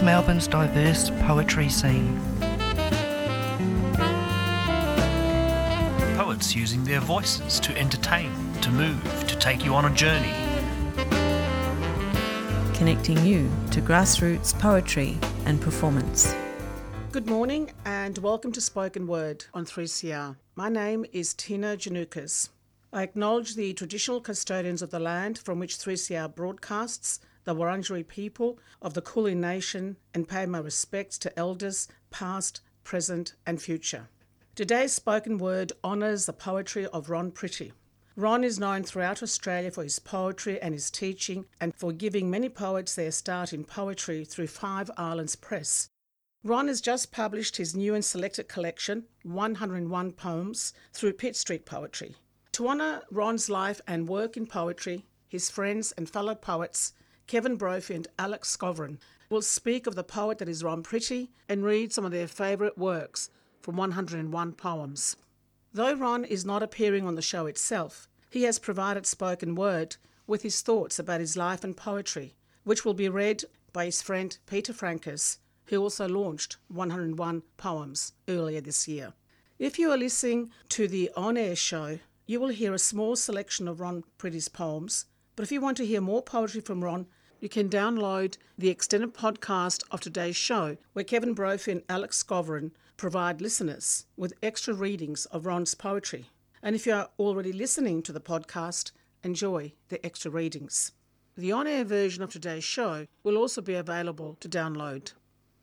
of Melbourne's diverse poetry scene. Poets using their voices to entertain, to move, to take you on a journey. Connecting you to grassroots poetry and performance. Good morning and welcome to Spoken Word on 3CR. My name is Tina Janukas. I acknowledge the traditional custodians of the land from which 3CR broadcasts, the Wurundjeri people of the Kulin Nation, and pay my respects to elders past, present, and future. Today's spoken word honours the poetry of Ron Pretty. Ron is known throughout Australia for his poetry and his teaching, and for giving many poets their start in poetry through Five Islands Press. Ron has just published his new and selected collection, 101 Poems, through Pitt Street Poetry. To honour Ron's life and work in poetry, his friends and fellow poets, Kevin Brophy and Alex Skovron, will speak of the poet that is Ron Pretty and read some of their favourite works from 101 poems. Though Ron is not appearing on the show itself, he has provided spoken word with his thoughts about his life and poetry, which will be read by his friend Peter Francis, who also launched 101 Poems earlier this year. If you are listening to the on air show, you will hear a small selection of Ron Pretty's poems. But if you want to hear more poetry from Ron, you can download the extended podcast of today's show, where Kevin Brophy and Alex Skovron provide listeners with extra readings of Ron's poetry. And if you are already listening to the podcast, enjoy the extra readings. The on air version of today's show will also be available to download.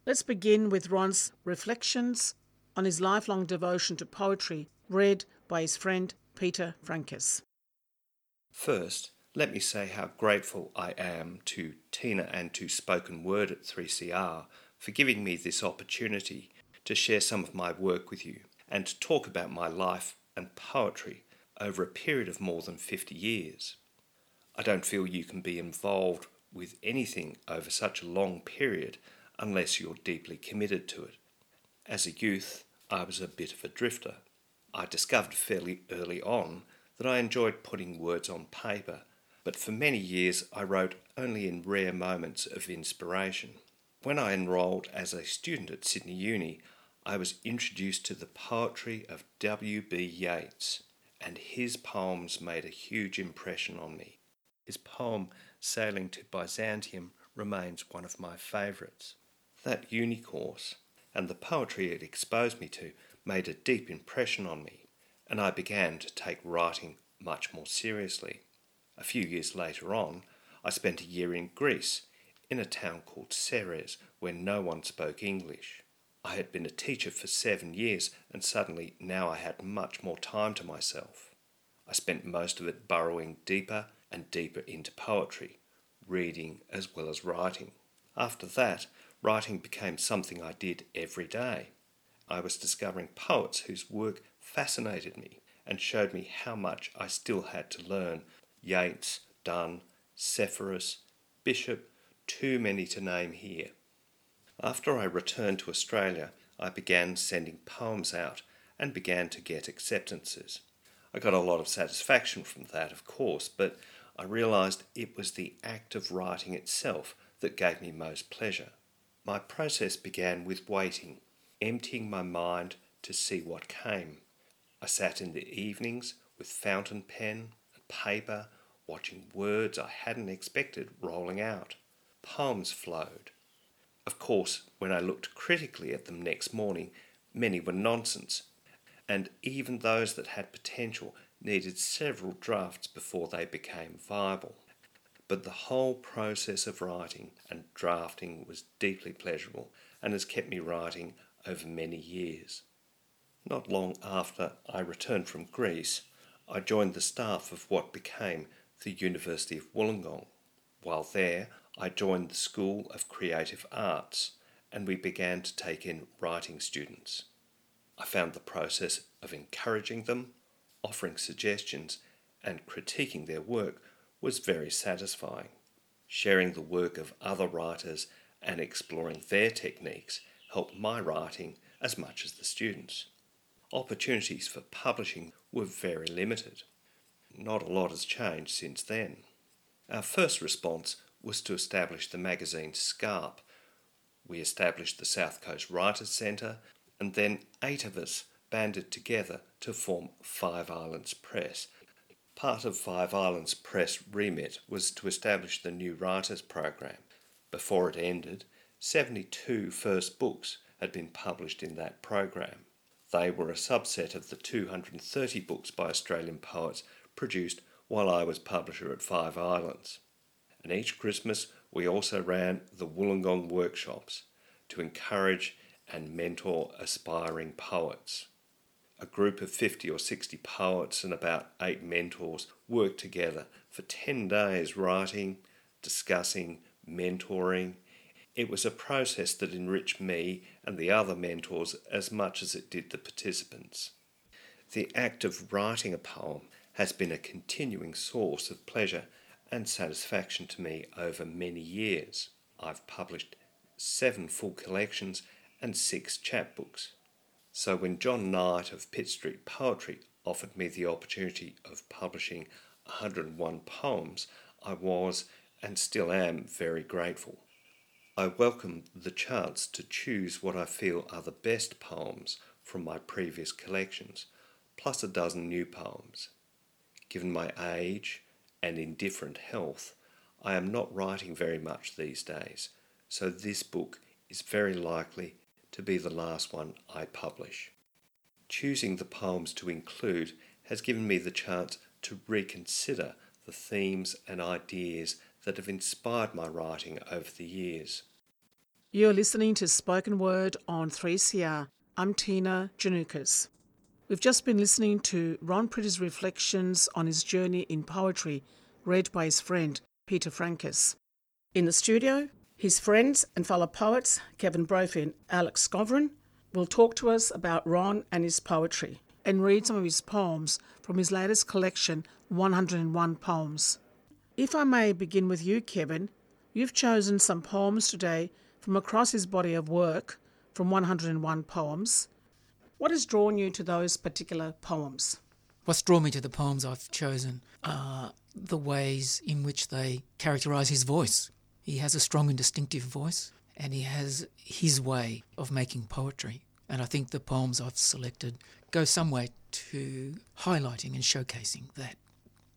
Let's begin with Ron's reflections on his lifelong devotion to poetry, read by his friend Peter Francis. First, let me say how grateful I am to Tina and to Spoken Word at 3CR for giving me this opportunity to share some of my work with you and to talk about my life and poetry over a period of more than 50 years. I don't feel you can be involved with anything over such a long period unless you're deeply committed to it. As a youth, I was a bit of a drifter. I discovered fairly early on that I enjoyed putting words on paper, but for many years I wrote only in rare moments of inspiration. When I enrolled as a student at Sydney Uni, I was introduced to the poetry of W.B. Yeats, and his poems made a huge impression on me. His poem, Sailing to Byzantium, remains one of my favourites. That uni course, and the poetry it exposed me to, made a deep impression on me, and I began to take writing much more seriously. A few years later on, I spent a year in Greece, in a town called Serres, where no one spoke English. I had been a teacher for seven years, and suddenly now I had much more time to myself. I spent most of it burrowing deeper and deeper into poetry, reading as well as writing. After that, writing became something I did every day. I was discovering poets whose work fascinated me and showed me how much I still had to learn Yeats, Donne, Seferis, Bishop, too many to name here. After I returned to Australia, I began sending poems out and began to get acceptances. I got a lot of satisfaction from that, of course, but I realised it was the act of writing itself that gave me most pleasure. My process began with waiting emptying my mind to see what came. I sat in the evenings with fountain pen paper, watching words I hadn't expected rolling out. Poems flowed. Of course, when I looked critically at them next morning, many were nonsense, and even those that had potential needed several drafts before they became viable. But the whole process of writing and drafting was deeply pleasurable and has kept me writing over many years. Not long after I returned from Greece, I joined the staff of what became the University of Wollongong. While there, I joined the School of Creative Arts and we began to take in writing students. I found the process of encouraging them, offering suggestions, and critiquing their work was very satisfying. Sharing the work of other writers and exploring their techniques helped my writing as much as the students. Opportunities for publishing were very limited. Not a lot has changed since then. Our first response was to establish the magazine Scarp. We established the South Coast Writers Centre, and then eight of us banded together to form Five Islands Press. Part of Five Islands Press remit was to establish the New Writers Program. Before it ended, 72 first books had been published in that program. They were a subset of the 230 books by Australian poets produced while I was publisher at Five Islands. And each Christmas we also ran the Wollongong workshops to encourage and mentor aspiring poets. A group of 50 or 60 poets and about eight mentors worked together for 10 days writing, discussing, mentoring. It was a process that enriched me and the other mentors as much as it did the participants. The act of writing a poem has been a continuing source of pleasure and satisfaction to me over many years. I've published seven full collections and six chapbooks. So when John Knight of Pitt Street Poetry offered me the opportunity of publishing 101 poems, I was and still am very grateful. I welcome the chance to choose what I feel are the best poems from my previous collections, plus a dozen new poems. Given my age and indifferent health, I am not writing very much these days, so this book is very likely to be the last one I publish. Choosing the poems to include has given me the chance to reconsider the themes and ideas that have inspired my writing over the years. You're listening to Spoken Word on 3CR. I'm Tina Janukas. We've just been listening to Ron Pretty's reflections on his journey in poetry, read by his friend Peter Francis. In the studio, his friends and fellow poets, Kevin Brophy and Alex Skovron, will talk to us about Ron and his poetry and read some of his poems from his latest collection, 101 Poems. If I may begin with you, Kevin, you've chosen some poems today from across his body of work from 101 poems. What has drawn you to those particular poems? What's drawn me to the poems I've chosen are the ways in which they characterise his voice. He has a strong and distinctive voice, and he has his way of making poetry. And I think the poems I've selected go some way to highlighting and showcasing that.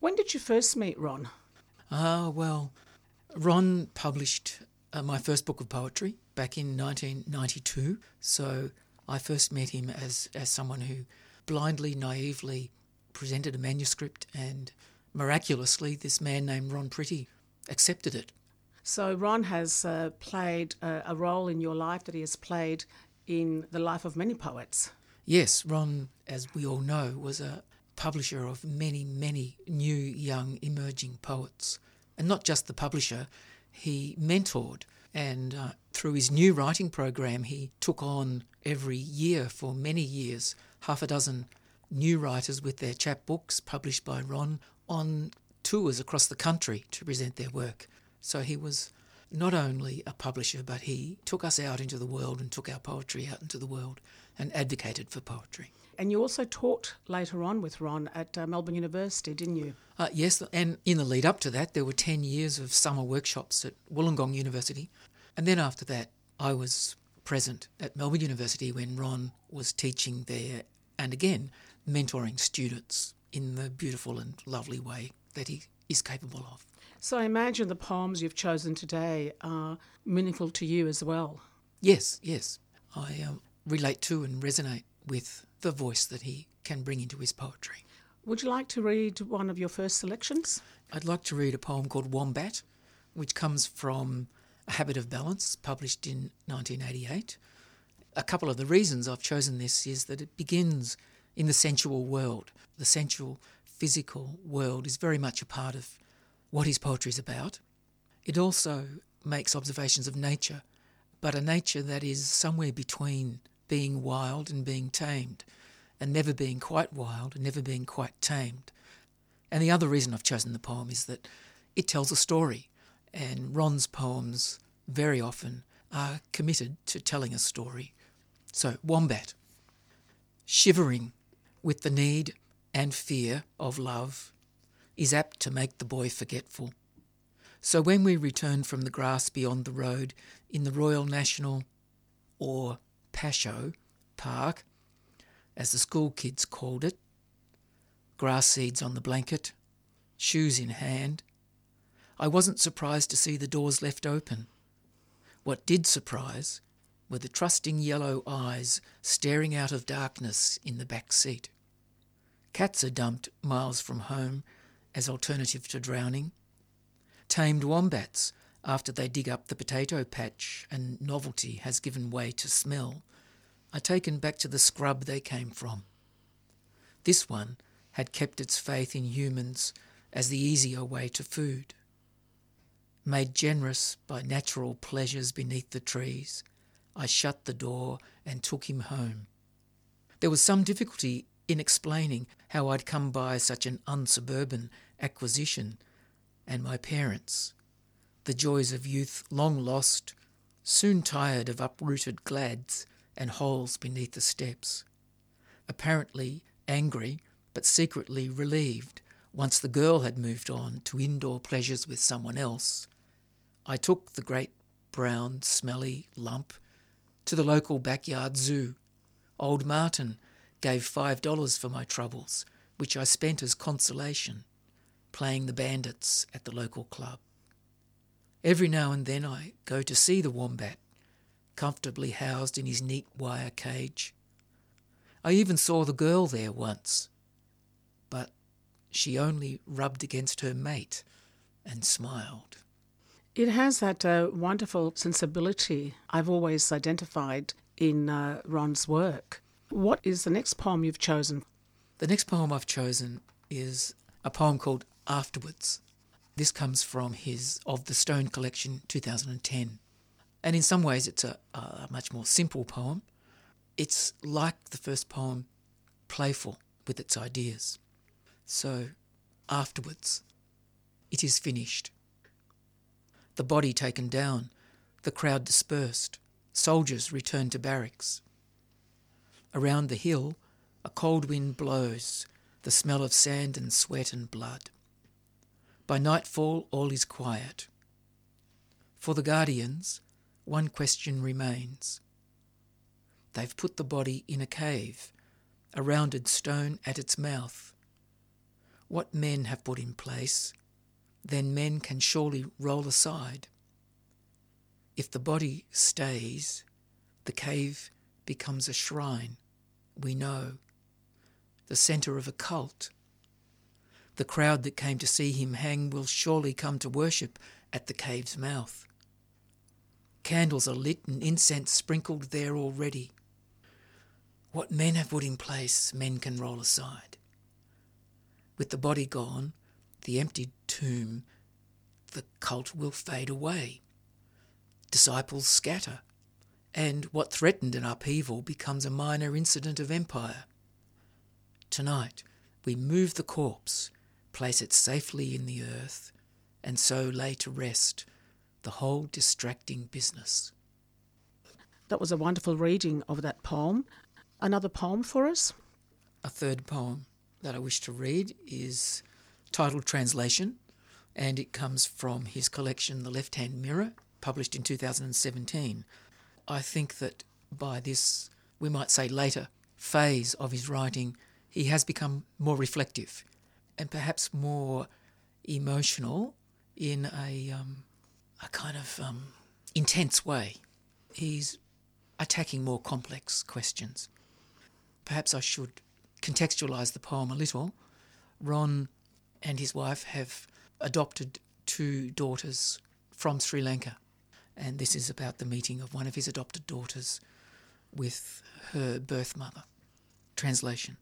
When did you first meet Ron? Ah, well, Ron published uh, my first book of poetry back in 1992. So I first met him as, as someone who blindly, naively presented a manuscript, and miraculously, this man named Ron Pretty accepted it. So, Ron has uh, played a, a role in your life that he has played in the life of many poets. Yes, Ron, as we all know, was a publisher of many, many new, young, emerging poets. And not just the publisher, he mentored. And uh, through his new writing program, he took on every year for many years half a dozen new writers with their chapbooks published by Ron on tours across the country to present their work. So he was not only a publisher, but he took us out into the world and took our poetry out into the world and advocated for poetry. And you also taught later on with Ron at uh, Melbourne University, didn't you? Uh, yes, and in the lead up to that, there were 10 years of summer workshops at Wollongong University. And then after that, I was present at Melbourne University when Ron was teaching there and again mentoring students in the beautiful and lovely way that he is capable of. So I imagine the poems you've chosen today are meaningful to you as well. Yes, yes. I um, relate to and resonate with the voice that he can bring into his poetry. Would you like to read one of your first selections? I'd like to read a poem called Wombat, which comes from A Habit of Balance, published in 1988. A couple of the reasons I've chosen this is that it begins in the sensual world. The sensual, physical world is very much a part of what his poetry is about. It also makes observations of nature, but a nature that is somewhere between being wild and being tamed, and never being quite wild and never being quite tamed. And the other reason I've chosen the poem is that it tells a story, and Ron's poems very often are committed to telling a story. So, Wombat. Shivering with the need and fear of love is apt to make the boy forgetful. So when we returned from the grass beyond the road in the Royal National, or Pasho, Park, as the school kids called it, grass seeds on the blanket, shoes in hand, I wasn't surprised to see the doors left open. What did surprise were the trusting yellow eyes staring out of darkness in the back seat. Cats are dumped miles from home as alternative to drowning. Tamed wombats after they dig up the potato patch and novelty has given way to smell, are taken back to the scrub they came from. This one had kept its faith in humans as the easier way to food. Made generous by natural pleasures beneath the trees, I shut the door and took him home. There was some difficulty in explaining how I'd come by such an unsuburban acquisition, and my parents, the joys of youth long lost, soon tired of uprooted glads and holes beneath the steps. Apparently angry, but secretly relieved once the girl had moved on to indoor pleasures with someone else, I took the great brown, smelly lump to the local backyard zoo. Old Martin gave five dollars for my troubles, which I spent as consolation, playing the bandits at the local club. Every now and then I go to see the wombat, comfortably housed in his neat wire cage. I even saw the girl there once, but she only rubbed against her mate and smiled. It has that uh, wonderful sensibility I've always identified in uh, Ron's work. What is the next poem you've chosen? The next poem I've chosen is a poem called Afterwards. This comes from his Of the Stone collection 2010. And in some ways, it's a, a much more simple poem. It's like the first poem, playful with its ideas. So, afterwards, it is finished. The body taken down, the crowd dispersed, soldiers returned to barracks. Around the hill, a cold wind blows, the smell of sand and sweat and blood. By nightfall, all is quiet. For the guardians, one question remains. They've put the body in a cave, a rounded stone at its mouth. What men have put in place, then men can surely roll aside. If the body stays, the cave becomes a shrine, we know, the centre of a cult. The crowd that came to see him hang will surely come to worship at the cave's mouth. Candles are lit and incense sprinkled there already. What men have put in place, men can roll aside. With the body gone, the emptied tomb, the cult will fade away. Disciples scatter and what threatened an upheaval becomes a minor incident of empire. Tonight, we move the corpse, place it safely in the earth, and so lay to rest the whole distracting business. That was a wonderful reading of that poem. Another poem for us? A third poem that I wish to read is titled Translation, and it comes from his collection The Left Hand Mirror, published in 2017. I think that by this, we might say later, phase of his writing, he has become more reflective and perhaps more emotional in a, um, a kind of um, intense way. He's attacking more complex questions. Perhaps I should contextualise the poem a little. Ron and his wife have adopted two daughters from Sri Lanka and this is about the meeting of one of his adopted daughters with her birth mother. Translation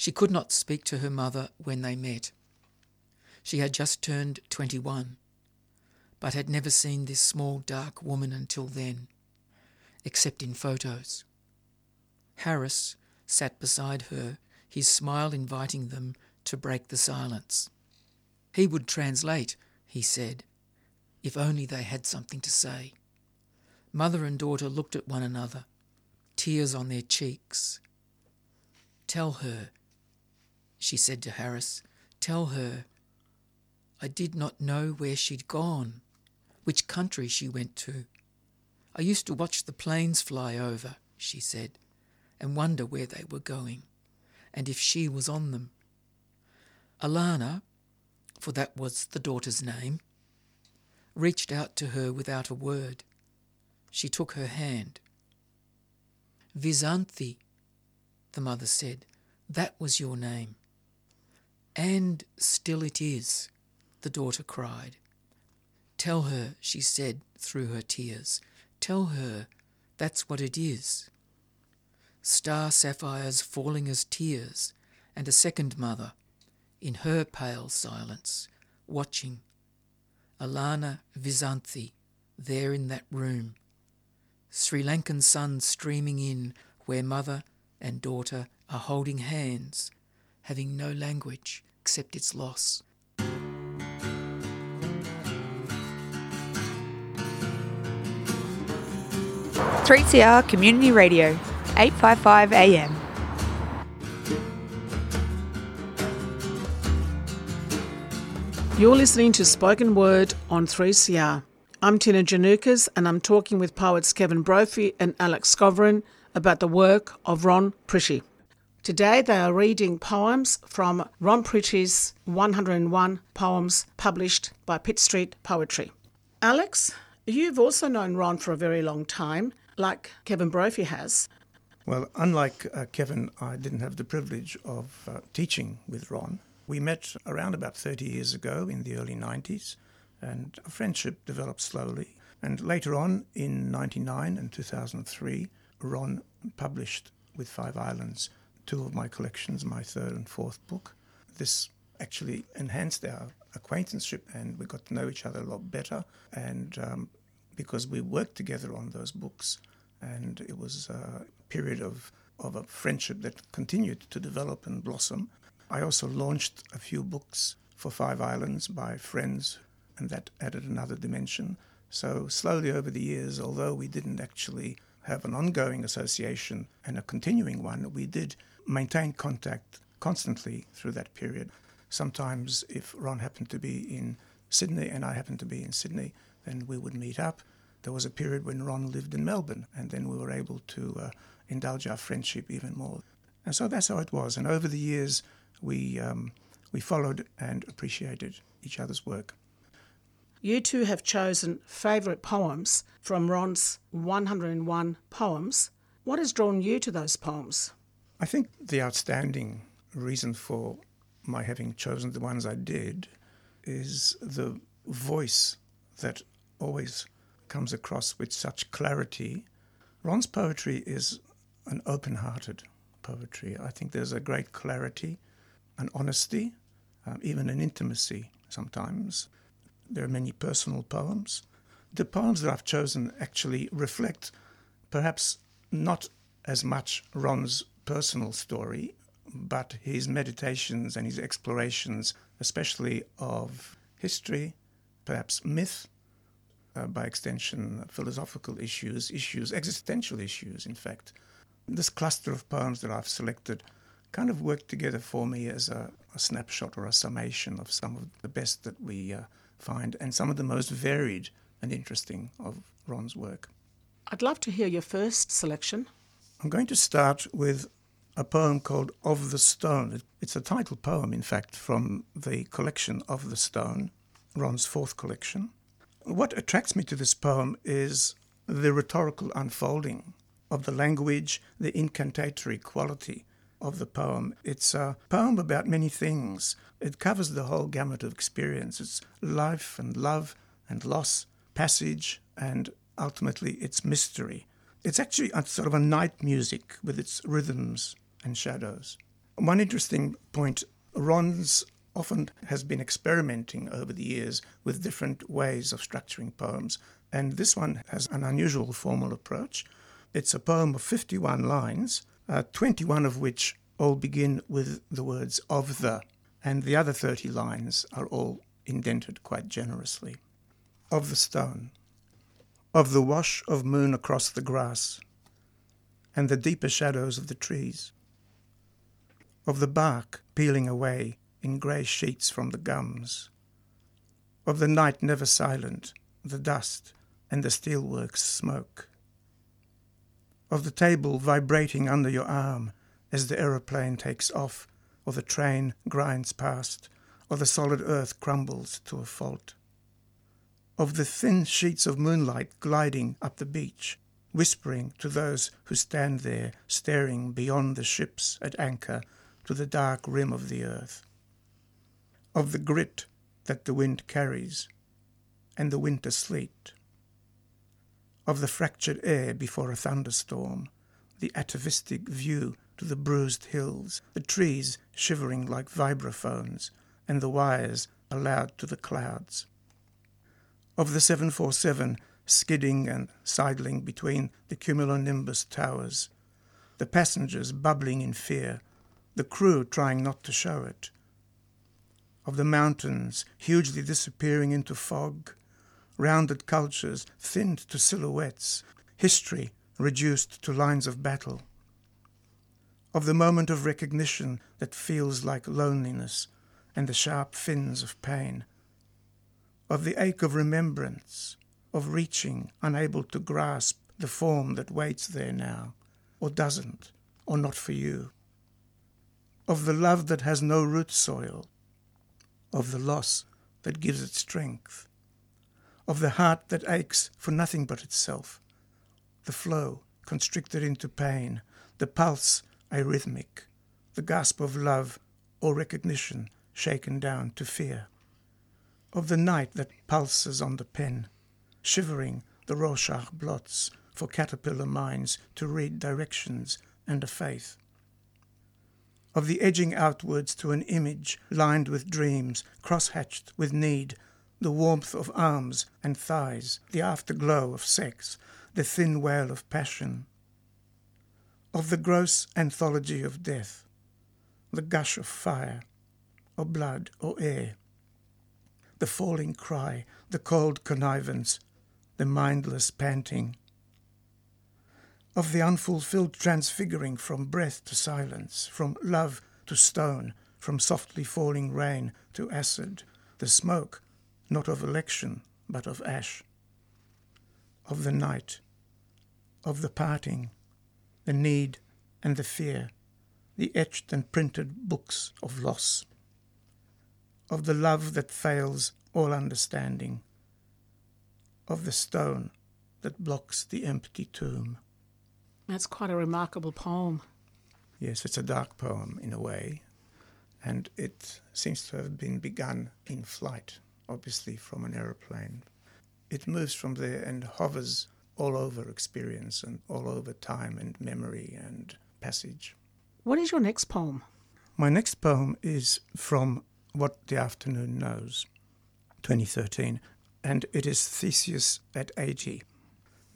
She could not speak to her mother when they met. She had just turned 21, but had never seen this small dark woman until then, except in photos. Harris sat beside her, his smile inviting them to break the silence. He would translate, he said, if only they had something to say. Mother and daughter looked at one another, tears on their cheeks. Tell her, she said to Harris, tell her I did not know where she'd gone, which country she went to. I used to watch the planes fly over, she said, and wonder where they were going, and if she was on them. Alana, for that was the daughter's name, reached out to her without a word. She took her hand. Visanthi, the mother said, that was your name. And still it is, the daughter cried. Tell her, she said through her tears, tell her that's what it is. Star sapphires falling as tears, and a second mother, in her pale silence, watching. Alana Visanthi, there in that room. Sri Lankan sun streaming in where mother and daughter are holding hands, having no language except its loss. 3CR Community Radio, 855 AM. You're listening to Spoken Word on 3CR. I'm Tina Janukas and I'm talking with poets Kevin Brophy and Alex Skovron about the work of Ron Pretty. Today they are reading poems from Ron Pretty's 101 poems published by Pitt Street Poetry. Alex, you've also known Ron for a very long time like Kevin Brophy has. Well, unlike uh, Kevin, I didn't have the privilege of uh, teaching with Ron. We met around about 30 years ago in the early 90s, and a friendship developed slowly. And later on, in 99 and 2003, Ron published with Five Islands two of my collections, my third and fourth book. This actually enhanced our acquaintanceship, and we got to know each other a lot better. And um, because we worked together on those books, and it was a period of, of a friendship that continued to develop and blossom. I also launched a few books for Five Islands by friends, and that added another dimension. So, slowly over the years, although we didn't actually have an ongoing association and a continuing one, we did maintain contact constantly through that period. Sometimes, if Ron happened to be in Sydney and I happened to be in Sydney, then we would meet up there was a period when Ron lived in Melbourne, and then we were able to uh, indulge our friendship even more. And so that's how it was. And over the years, we, um, we followed and appreciated each other's work. You two have chosen favourite poems from Ron's 101 poems. What has drawn you to those poems? I think the outstanding reason for my having chosen the ones I did is the voice that always comes across with such clarity. Ron's poetry is an open hearted poetry. I think there's a great clarity, an honesty, um, even an intimacy sometimes. There are many personal poems. The poems that I've chosen actually reflect perhaps not as much Ron's personal story, but his meditations and his explorations, especially of history, perhaps myth, uh, by extension, philosophical issues, issues, existential issues, in fact. This cluster of poems that I've selected kind of worked together for me as a, a snapshot or a summation of some of the best that we uh, find and some of the most varied and interesting of Ron's work. I'd love to hear your first selection. I'm going to start with a poem called Of the Stone. It's a title poem, in fact, from the collection Of the Stone, Ron's fourth collection. What attracts me to this poem is the rhetorical unfolding of the language, the incantatory quality of the poem. It's a poem about many things. It covers the whole gamut of experience. It's life and love and loss, passage, and ultimately its mystery. It's actually a sort of a night music with its rhythms and shadows. One interesting point Ron's often has been experimenting over the years with different ways of structuring poems, and this one has an unusual formal approach. It's a poem of 51 lines, uh, 21 of which all begin with the words of the, and the other 30 lines are all indented quite generously. Of the stone, of the wash of moon across the grass, and the deeper shadows of the trees, of the bark peeling away in grey sheets from the gums, of the night never silent, the dust and the steelworks smoke, of the table vibrating under your arm as the aeroplane takes off, or the train grinds past, or the solid earth crumbles to a fault, of the thin sheets of moonlight gliding up the beach, whispering to those who stand there staring beyond the ships at anchor to the dark rim of the earth, of the grit that the wind carries and the winter sleet, of the fractured air before a thunderstorm, the atavistic view to the bruised hills, the trees shivering like vibraphones, and the wires allowed to the clouds. Of the 747 skidding and sidling between the cumulonimbus towers, the passengers bubbling in fear, the crew trying not to show it. Of the mountains hugely disappearing into fog, rounded cultures thinned to silhouettes, history reduced to lines of battle. Of the moment of recognition that feels like loneliness and the sharp fins of pain. Of the ache of remembrance, of reaching, unable to grasp the form that waits there now, or doesn't, or not for you. Of the love that has no root soil, of the loss that gives it strength, of the heart that aches for nothing but itself, the flow constricted into pain, the pulse arrhythmic, the gasp of love or recognition shaken down to fear, of the night that pulses on the pen, shivering the Rorschach blots for caterpillar minds to read directions and a faith. Of the edging outwards to an image lined with dreams, cross-hatched with need, the warmth of arms and thighs, the afterglow of sex, the thin wail of passion. Of the gross anthology of death, the gush of fire, or blood, or air, the falling cry, the cold connivance, the mindless panting, of the unfulfilled transfiguring from breath to silence, from love to stone, from softly falling rain to acid, the smoke, not of election, but of ash, of the night, of the parting, the need and the fear, the etched and printed books of loss, of the love that fails all understanding, of the stone that blocks the empty tomb. That's quite a remarkable poem. Yes, it's a dark poem in a way, and it seems to have been begun in flight, obviously from an aeroplane. It moves from there and hovers all over experience and all over time and memory and passage. What is your next poem? My next poem is from What the Afternoon Knows, 2013, and it is Theseus at 80.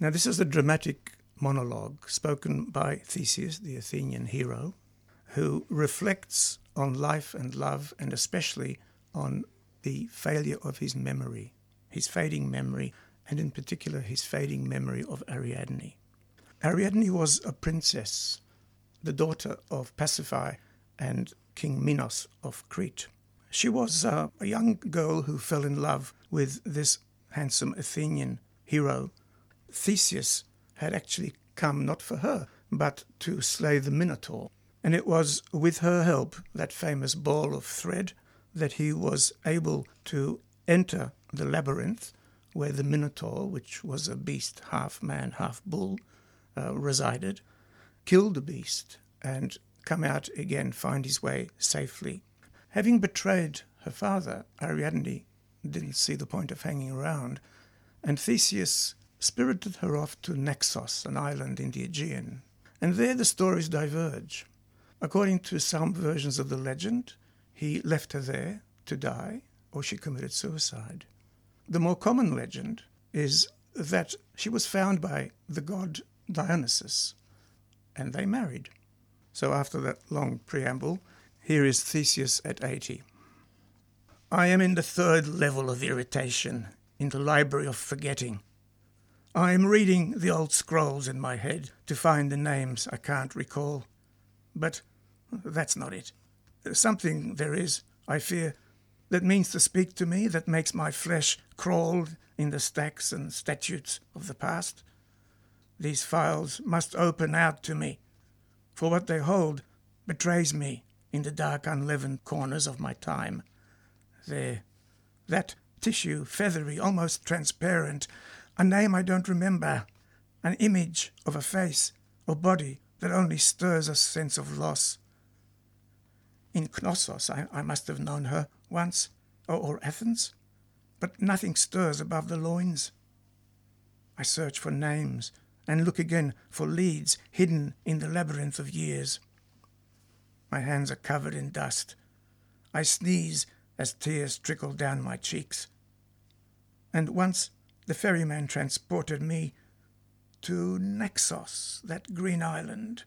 Now, this is a dramatic monologue spoken by Theseus, the Athenian hero, who reflects on life and love and especially on the failure of his memory, his fading memory, and in particular his fading memory of Ariadne. Ariadne was a princess, the daughter of Pasiphae and King Minos of Crete. She was uh, a young girl who fell in love with this handsome Athenian hero. Theseus had actually come not for her, but to slay the Minotaur. And it was with her help, that famous ball of thread, that he was able to enter the labyrinth where the Minotaur, which was a beast half man, half bull, uh, resided, kill the beast, and come out again, find his way safely. Having betrayed her father, Ariadne didn't see the point of hanging around, and Theseus spirited her off to Naxos, an island in the Aegean. And there the stories diverge. According to some versions of the legend, he left her there to die, or she committed suicide. The more common legend is that she was found by the god Dionysus, and they married. So, after that long preamble, here is Theseus at 80. I am in the third level of irritation, in the library of forgetting. I am reading the old scrolls in my head to find the names I can't recall. But that's not it. Something there is, I fear, that means to speak to me, that makes my flesh crawl in the stacks and statutes of the past. These files must open out to me, for what they hold betrays me in the dark, unleavened corners of my time. There, that tissue, feathery, almost transparent, a name I don't remember, an image of a face or body that only stirs a sense of loss. In Knossos, I, I must have known her once, or, or Athens, but nothing stirs above the loins. I search for names and look again for leads hidden in the labyrinth of years. My hands are covered in dust. I sneeze as tears trickle down my cheeks. And once the ferryman transported me to Naxos, that green island,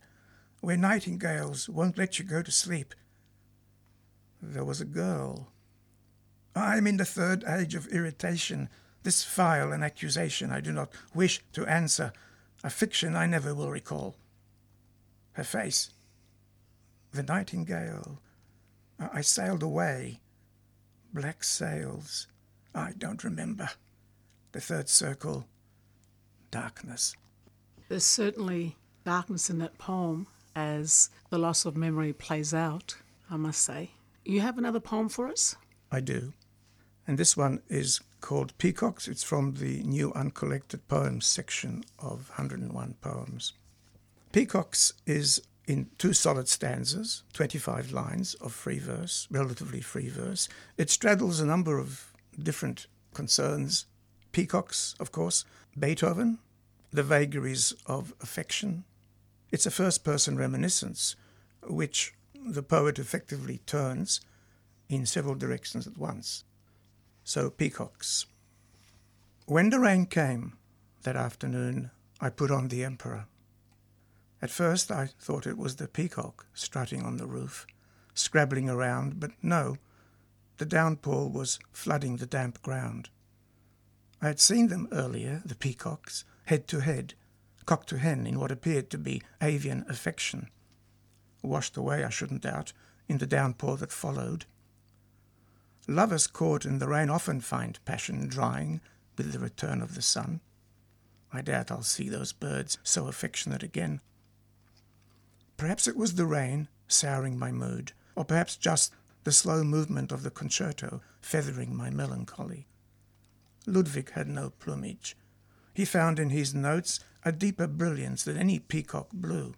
where nightingales won't let you go to sleep. There was a girl. I'm in the third age of irritation. This file an accusation I do not wish to answer, a fiction I never will recall. Her face, the nightingale. I sailed away. Black sails. I don't remember. The third circle. Darkness. There's certainly darkness in that poem as the loss of memory plays out, I must say. You have another poem for us? I do. And this one is called Peacocks. It's from the new uncollected poems section of 101 poems. Peacocks is in two solid stanzas, 25 lines of free verse, relatively free verse. It straddles a number of different concerns. Peacocks, of course, Beethoven, the vagaries of affection. It's a first person reminiscence, which the poet effectively turns in several directions at once. So, peacocks. When the rain came that afternoon, I put on the Emperor. At first I thought it was the peacock strutting on the roof, scrabbling around, but no, the downpour was flooding the damp ground. I had seen them earlier, the peacocks, head to head, cock to hen in what appeared to be avian affection. Washed away, I shouldn't doubt, in the downpour that followed. Lovers caught in the rain often find passion drying with the return of the sun. I doubt I'll see those birds so affectionate again. Perhaps it was the rain souring my mood, or perhaps just the slow movement of the concerto feathering my melancholy. Ludwig had no plumage. He found in his notes a deeper brilliance than any peacock blue.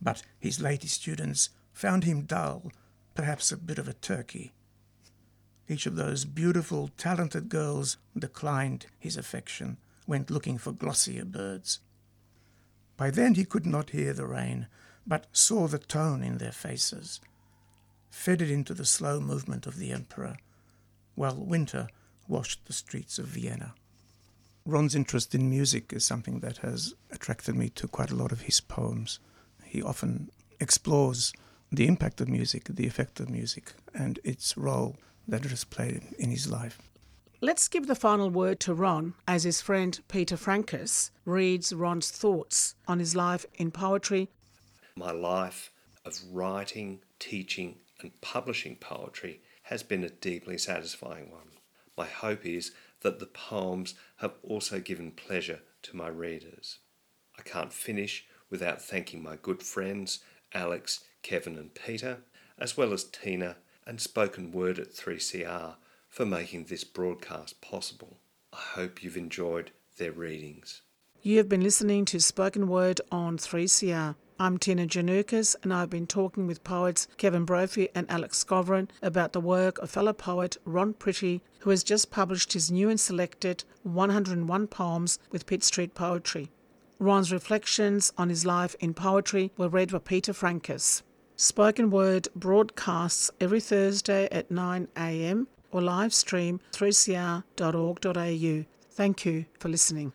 But his lady students found him dull, perhaps a bit of a turkey. Each of those beautiful, talented girls declined his affection, went looking for glossier birds. By then he could not hear the rain, but saw the tone in their faces, fed it into the slow movement of the emperor, while winter washed the streets of Vienna. Ron's interest in music is something that has attracted me to quite a lot of his poems. He often explores the impact of music, the effect of music, and its role that it has played in his life. Let's give the final word to Ron as his friend Peter Francis reads Ron's thoughts on his life in poetry. My life of writing, teaching, and publishing poetry has been a deeply satisfying one. My hope is that the poems have also given pleasure to my readers. I can't finish without thanking my good friends Alex, Kevin, and Peter, as well as Tina and Spoken Word at 3CR for making this broadcast possible. I hope you've enjoyed their readings. You have been listening to Spoken Word on 3CR. I'm Tina Janukas, and I've been talking with poets Kevin Brophy and Alex Skovron about the work of fellow poet Ron Pretty, who has just published his new and selected 101 poems with Pitt Street Poetry. Ron's reflections on his life in poetry were read by Peter Francis. Spoken Word broadcasts every Thursday at 9 a.m. or live stream 3cr.org.au. Thank you for listening.